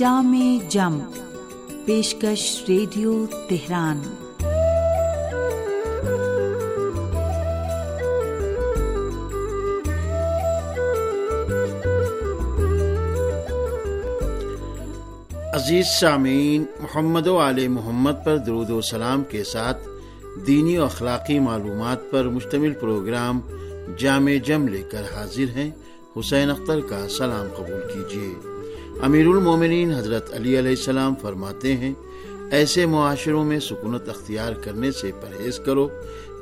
جام جم پیشکش radio Tehran. عزیز سامعین، محمد و علیہ محمد پر درود و سلام کے ساتھ دینی و اخلاقی معلومات پر مشتمل پروگرام جامع جم لے کر حاضر ہیں۔ حسین اختر کا سلام قبول کیجیے۔ امیر المومنین حضرت علی علیہ السلام فرماتے ہیں، ایسے معاشروں میں سکونت اختیار کرنے سے پرہیز کرو،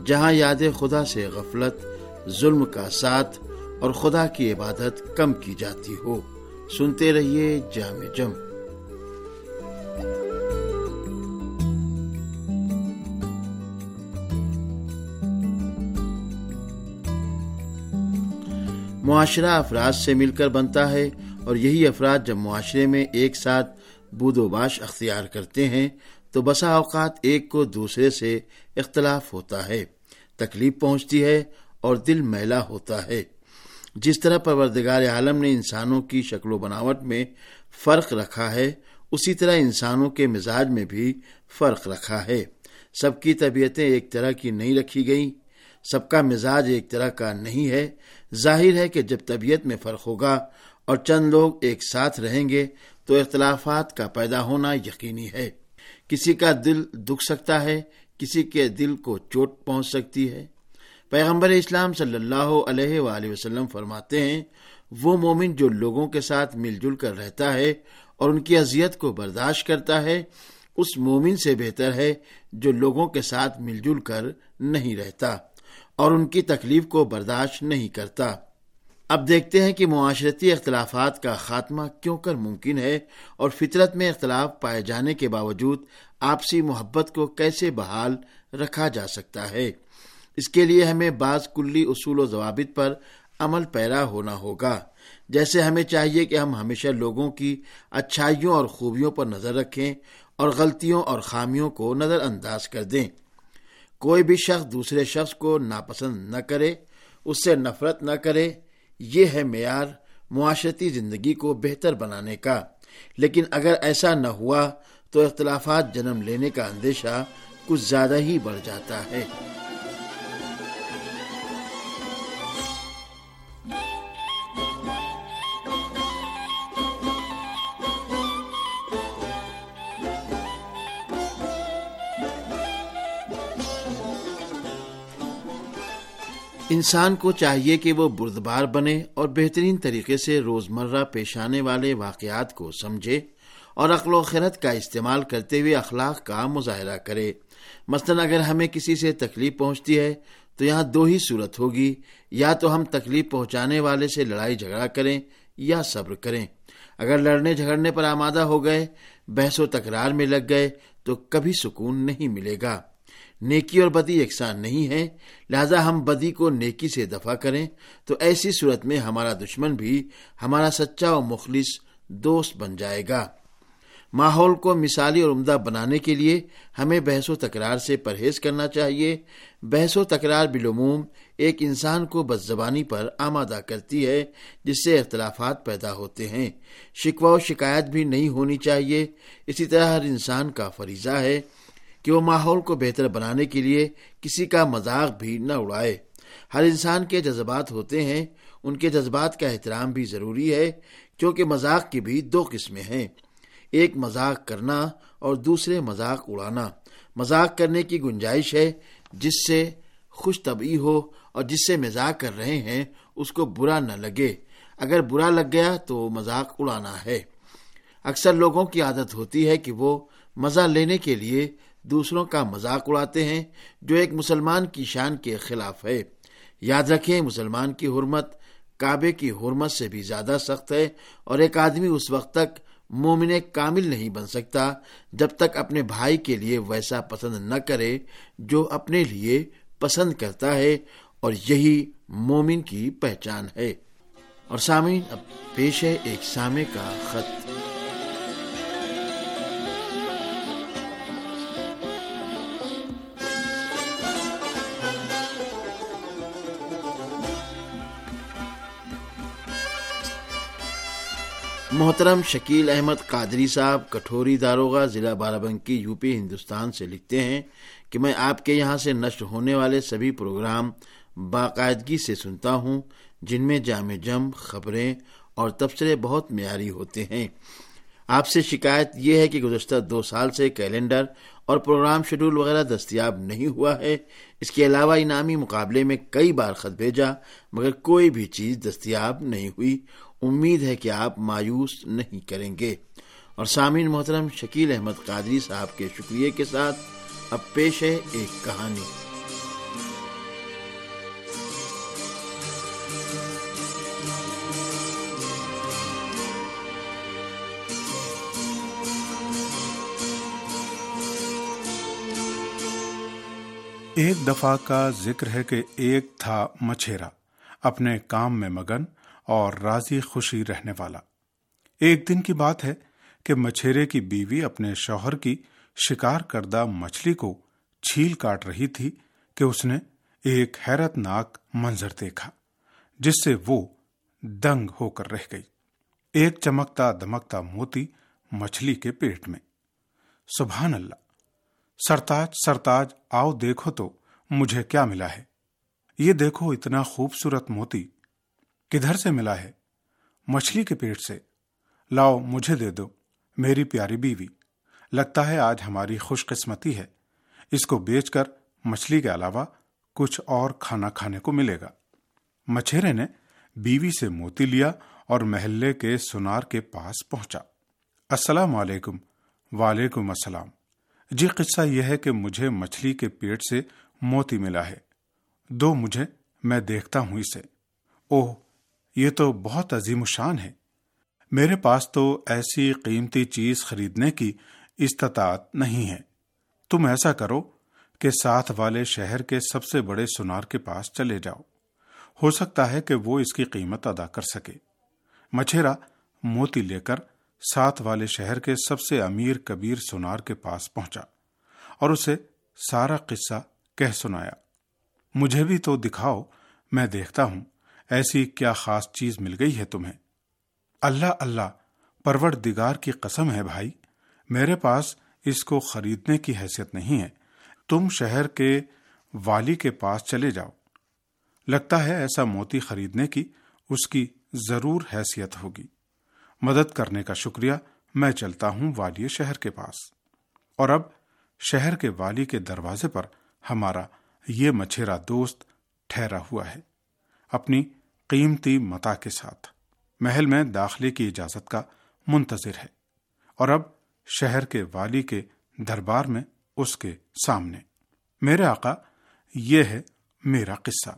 جہاں یاد خدا سے غفلت، ظلم کا ساتھ اور خدا کی عبادت کم کی جاتی ہو۔ سنتے رہیے جامع جم۔ معاشرہ افراد سے مل کر بنتا ہے۔ اور یہی افراد جب معاشرے میں ایک ساتھ بود و باش اختیار کرتے ہیں، تو بسا اوقات ایک کو دوسرے سے اختلاف ہوتا ہے، تکلیف پہنچتی ہے اور دل میلا ہوتا ہے۔ جس طرح پروردگار عالم نے انسانوں کی شکل و بناوٹ میں فرق رکھا ہے، اسی طرح انسانوں کے مزاج میں بھی فرق رکھا ہے۔ سب کی طبیعتیں ایک طرح کی نہیں رکھی گئیں، سب کا مزاج ایک طرح کا نہیں ہے۔ ظاہر ہے کہ جب طبیعت میں فرق ہوگا اور چند لوگ ایک ساتھ رہیں گے تو اختلافات کا پیدا ہونا یقینی ہے۔ کسی کا دل دکھ سکتا ہے، کسی کے دل کو چوٹ پہنچ سکتی ہے۔ پیغمبر اسلام صلی اللہ علیہ وآلہ وسلم فرماتے ہیں، وہ مومن جو لوگوں کے ساتھ مل جل کر رہتا ہے اور ان کی اذیت کو برداشت کرتا ہے، اس مومن سے بہتر ہے جو لوگوں کے ساتھ مل جل کر نہیں رہتا اور ان کی تکلیف کو برداشت نہیں کرتا۔ اب دیکھتے ہیں کہ معاشرتی اختلافات کا خاتمہ کیوں کر ممکن ہے اور فطرت میں اختلاف پائے جانے کے باوجود آپسی محبت کو کیسے بحال رکھا جا سکتا ہے۔ اس کے لیے ہمیں بعض کلی اصول و ضوابط پر عمل پیرا ہونا ہوگا۔ جیسے ہمیں چاہیے کہ ہم ہمیشہ لوگوں کی اچھائیوں اور خوبیوں پر نظر رکھیں اور غلطیوں اور خامیوں کو نظر انداز کر دیں۔ کوئی بھی شخص دوسرے شخص کو ناپسند نہ کرے، اس سے نفرت نہ کرے یہ ہے معیار معاشرتی زندگی کو بہتر بنانے کا۔ لیکن اگر ایسا نہ ہوا تو اختلافات جنم لینے کا اندیشہ کچھ زیادہ ہی بڑھ جاتا ہے۔ انسان کو چاہیے کہ وہ بردبار بنے اور بہترین طریقے سے روزمرہ پیش آنے والے واقعات کو سمجھے اور عقل و خرت کا استعمال کرتے ہوئے اخلاق کا مظاہرہ کرے۔ مثلا اگر ہمیں کسی سے تکلیف پہنچتی ہے تو یہاں دو ہی صورت ہوگی۔ یا تو ہم تکلیف پہنچانے والے سے لڑائی جھگڑا کریں یا صبر کریں۔ اگر لڑنے جھگڑنے پر آمادہ ہو گئے، بحث و تکرار میں لگ گئے تو کبھی سکون نہیں ملے گا۔ نیکی اور بدی یکساں نہیں ہے لہذا ہم بدی کو نیکی سے دفع کریں۔ تو ایسی صورت میں ہمارا دشمن بھی ہمارا سچا و مخلص دوست بن جائے گا۔ ماحول کو مثالی اور عمدہ بنانے کے لیے ہمیں بحث و تکرار سے پرہیز کرنا چاہیے۔ بحث و تکرار بالعموم ایک انسان کو بد زبانی پر آمادہ کرتی ہے، جس سے اختلافات پیدا ہوتے ہیں۔ شکوہ و شکایت بھی نہیں ہونی چاہیے۔ اسی طرح ہر انسان کا فریضہ ہے۔ کہ وہ ماحول کو بہتر بنانے کے لیے کسی کا مذاق بھی نہ اڑائے۔ ہر انسان کے جذبات ہوتے ہیں، ان کے جذبات کا احترام بھی ضروری ہے، کیونکہ مذاق کی بھی دو قسمیں ہیں۔ ایک مذاق کرنا اور دوسرے مذاق اڑانا۔ مذاق کرنے کی گنجائش ہے، جس سے خوش طبعی ہو اور جس سے مزاق کر رہے ہیں، اس کو برا نہ لگے۔ اگر برا لگ گیا تو مذاق اڑانا ہے۔ اکثر لوگوں کی عادت ہوتی ہے کہ وہ مزہ لینے کے لیے دوسروں کا مذاق اڑاتے ہیں جو ایک مسلمان کی شان کے خلاف ہے۔ یاد رکھیں، مسلمان کی حرمت کعبے کی حرمت سے بھی زیادہ سخت ہے اور ایک آدمی اس وقت تک مومن کامل نہیں بن سکتا جب تک اپنے بھائی کے لیے ویسا پسند نہ کرے جو اپنے لیے پسند کرتا ہے اور یہی مومن کی پہچان ہے۔ اور سامعین، اب پیش ہے ایک سامع کا خط۔ محترم شکیل احمد قادری صاحب، کٹھوری داروغہ ضلع بارہ بنکی یو پی ہندوستان سے لکھتے ہیں کہ میں آپ کے یہاں سے نشر ہونے والے سبھی پروگرام باقاعدگی سے سنتا ہوں، جن میں جامع جم، خبریں اور تبصرے بہت معیاری ہوتے ہیں۔ آپ سے شکایت یہ ہے کہ گزشتہ دو سال سے کیلنڈر اور پروگرام شیڈول وغیرہ دستیاب نہیں ہوا ہے۔ اس کے علاوہ انعامی مقابلے میں کئی بار خط بھیجا، مگر کوئی بھی چیز دستیاب نہیں ہوئی۔ امید ہے کہ آپ مایوس نہیں کریں گے۔ اور سامعین محترم، شکیل احمد قادری صاحب کے شکریہ کے ساتھ اب پیش ہے ایک کہانی۔ ایک دفعہ کا ذکر ہے کہ ایک تھا مچھیرا، اپنے کام میں مگن اور راضی خوشی رہنے والا۔ ایک دن کی بات ہے کہ مچھیرے کی بیوی اپنے شوہر کی شکار کردہ مچھلی کو چھیل کاٹ رہی تھی کہ اس نے ایک حیرت ناک منظر دیکھا، جس سے وہ دنگ ہو کر رہ گئی۔ ایک چمکتا دمکتا موتی مچھلی کے پیٹ میں۔ سبحان اللہ! سرتاج سرتاج، آؤ دیکھو تو مجھے کیا ملا ہے۔ یہ دیکھو اتنا خوبصورت موتی کدھر سے ملا ہے؟ مچھلی کے پیٹ سے۔ لاؤ مجھے دے دو، میری پیاری بیوی۔ لگتا ہے آج ہماری خوش قسمتی ہے۔ اس کو بیچ کر مچھلی کے علاوہ کچھ اور کھانا کھانے کو ملے گا۔ مچھیرے نے بیوی سے موتی لیا اور محلے کے سنار کے پاس پہنچا۔ السلام علیکم، وعلیکم السلام۔ جی قصہ یہ ہے کہ مجھے مچھلی کے پیٹ سے موتی ملا ہے۔ دو مجھے میں دیکھتا ہوں اسے۔ اوہ، یہ تو بہت عظیم شان ہے۔ میرے پاس تو ایسی قیمتی چیز خریدنے کی استطاعت نہیں ہے۔ تم ایسا کرو کہ ساتھ والے شہر کے سب سے بڑے سنار کے پاس چلے جاؤ۔ ہو سکتا ہے کہ وہ اس کی قیمت ادا کر سکے۔ مچھیرا، موتی لے کر ساتھ والے شہر کے سب سے امیر کبیر سنار کے پاس پہنچا اور اسے سارا قصہ کہہ سنایا۔ مجھے بھی تو دکھاؤ، میں دیکھتا ہوں۔ ایسی کیا خاص چیز مل گئی ہے تمہیں؟ اللہ اللہ پرور دگار کی قسم ہے بھائی، میرے پاس اس کو خریدنے کی حیثیت نہیں ہے۔ تم شہر کے والی کے پاس چلے جاؤ۔ لگتا ہے ایسا موتی خریدنے کی اس کی ضرور حیثیت ہوگی۔ مدد کرنے کا شکریہ، میں چلتا ہوں والی شہر کے پاس۔ اور اب شہر کے والی کے دروازے پر ہمارا یہ مچھیرا دوست ٹھہرا ہوا ہے، اپنی قیمتی متا کے ساتھ۔ محل میں داخلے کی اجازت کا منتظر ہے۔ اور اب شہر کے والی کے دربار میں اس کے سامنے۔ میرے آقا، یہ ہے میرا قصہ۔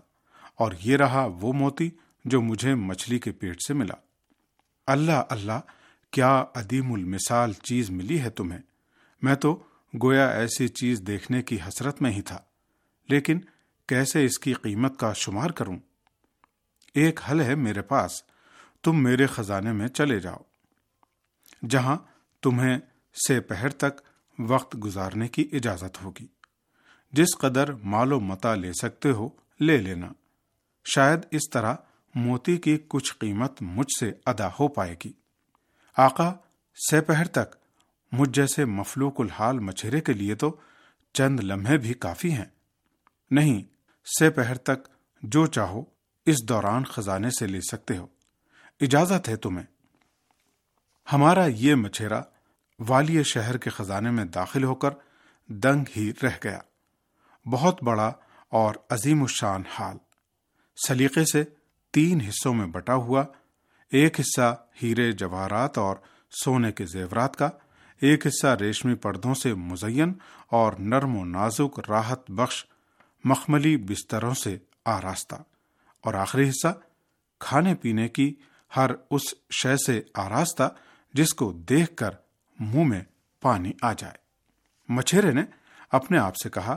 اور یہ رہا وہ موتی جو مجھے مچھلی کے پیٹ سے ملا۔ اللہ اللہ، کیا ادیم المثال چیز ملی ہے تمہیں؟ میں تو گویا ایسی چیز دیکھنے کی حسرت میں ہی تھا، لیکن کیسے اس کی قیمت کا شمار کروں؟ ایک حل ہے میرے پاس، تم میرے خزانے میں چلے جاؤ، جہاں تمہیں سے پہر تک وقت گزارنے کی اجازت ہوگی۔ جس قدر مال و متا لے سکتے ہو، لے لینا۔ شاید اس طرح موتی کی کچھ قیمت مجھ سے ادا ہو پائے گی۔ آقا سے پہر تک مجھ جیسے مفلوق الحال مچھرے کے لیے تو چند لمحے بھی کافی ہیں۔ نہیں سے پہر تک جو چاہو، اس دوران خزانے سے لے سکتے ہو۔ اجازت ہے تمہیں۔ ہمارا یہ مچھیرا والی شہر کے خزانے میں داخل ہو کر دنگ ہی رہ گیا۔ بہت بڑا اور عظیم الشان حال۔ سلیقے سے تین حصوں میں بٹا ہوا، ایک حصہ ہیرے جواہرات اور سونے کے زیورات کا، ایک حصہ ریشمی پردوں سے مزین اور نرم و نازک راحت بخش مخملی بستروں سے آراستہ۔ اور آخری حصہ، کھانے پینے کی ہر اس شے سے آراستہ جس کو دیکھ کر منہ میں پانی آ جائے۔ مچھیرے نے اپنے آپ سے کہا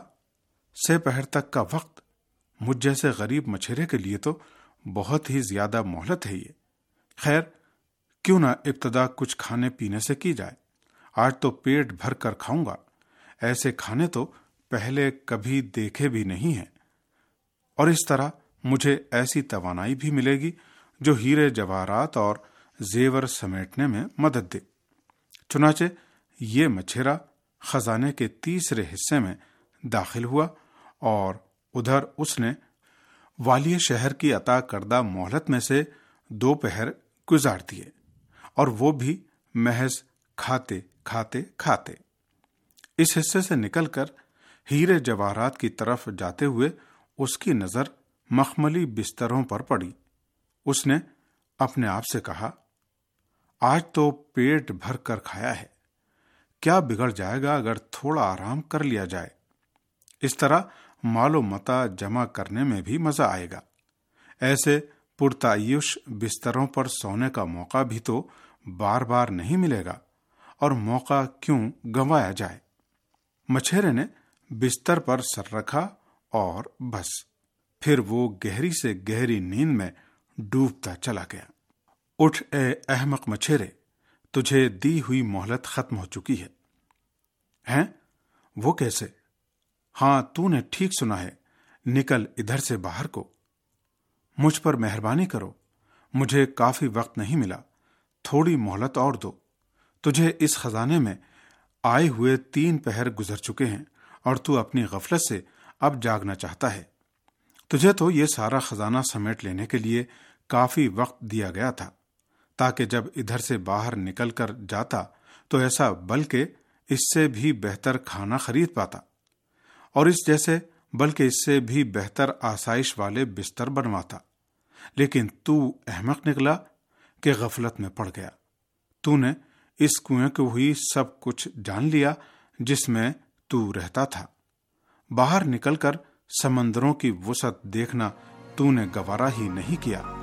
سے پہر تک کا وقت، مجھ جیسے غریب مچھیرے کے لیے تو بہت ہی زیادہ مہلت ہے یہ۔ خیر، کیوں نہ ابتدا کچھ کھانے پینے سے کی جائے۔ آج تو پیٹ بھر کر کھاؤں گا۔ ایسے کھانے تو پہلے کبھی دیکھے بھی نہیں ہیں۔ اور اس طرح مجھے ایسی توانائی بھی ملے گی جو ہیرے جواہرات اور زیور سمیٹنے میں مدد دے۔ چنانچہ یہ مچھیرا خزانے کے تیسرے حصے میں داخل ہوا اور ادھر اس نے والی شہر کی عطا کردہ مہلت میں سے دو پہر گزار دیے اور وہ بھی محض کھاتے کھاتے کھاتے۔ اس حصے سے نکل کر ہیرے جواہرات کی طرف جاتے ہوئے اس کی نظر مخملی بستروں پر پڑی۔ اس نے اپنے آپ سے کہا، آج تو پیٹ بھر کر کھایا ہے، کیا بگڑ جائے گا اگر تھوڑا آرام کر لیا جائے؟ اس طرح مال و متا جمع کرنے میں بھی مزہ آئے گا۔ ایسے پرتعیش بستروں پر سونے کا موقع بھی تو بار بار نہیں ملے گا۔ اور موقع کیوں گنوایا جائے؟ مچھیرے نے بستر پر سر رکھا اور بس، پھر وہ گہری سے گہری نیند میں ڈوبتا چلا گیا۔ اٹھ، اے احمق مچھیرے تجھے دی ہوئی مہلت ختم ہو چکی ہے۔ ہیں؟ وہ کیسے؟ ہاں تو نے ٹھیک سنا ہے۔ نکل ادھر سے باہر کو۔ مجھ پر مہربانی کرو۔ مجھے کافی وقت نہیں ملا۔ تھوڑی مہلت اور دو۔ تجھے اس خزانے میں آئے ہوئے تین پہر گزر چکے ہیں اور تو اپنی غفلت سے اب جاگنا چاہتا ہے۔ تجھے تو یہ سارا خزانہ سمیٹ لینے کے لیے کافی وقت دیا گیا تھا۔ تاکہ جب ادھر سے باہر نکل کر جاتا تو ایسا، بلکہ اس سے بھی بہتر کھانا خرید پاتا۔ اور اس جیسے، بلکہ اس سے بھی بہتر آسائش والے بستر بنواتا۔ لیکن تو احمق نکلا کہ غفلت میں پڑ گیا۔ تو نے اس کنویں کو ہوئی سب کچھ جان لیا جس میں تو رہتا تھا۔ باہر نکل کر سمندروں کی وسعت دیکھنا تو نے گوارا ہی نہیں کیا۔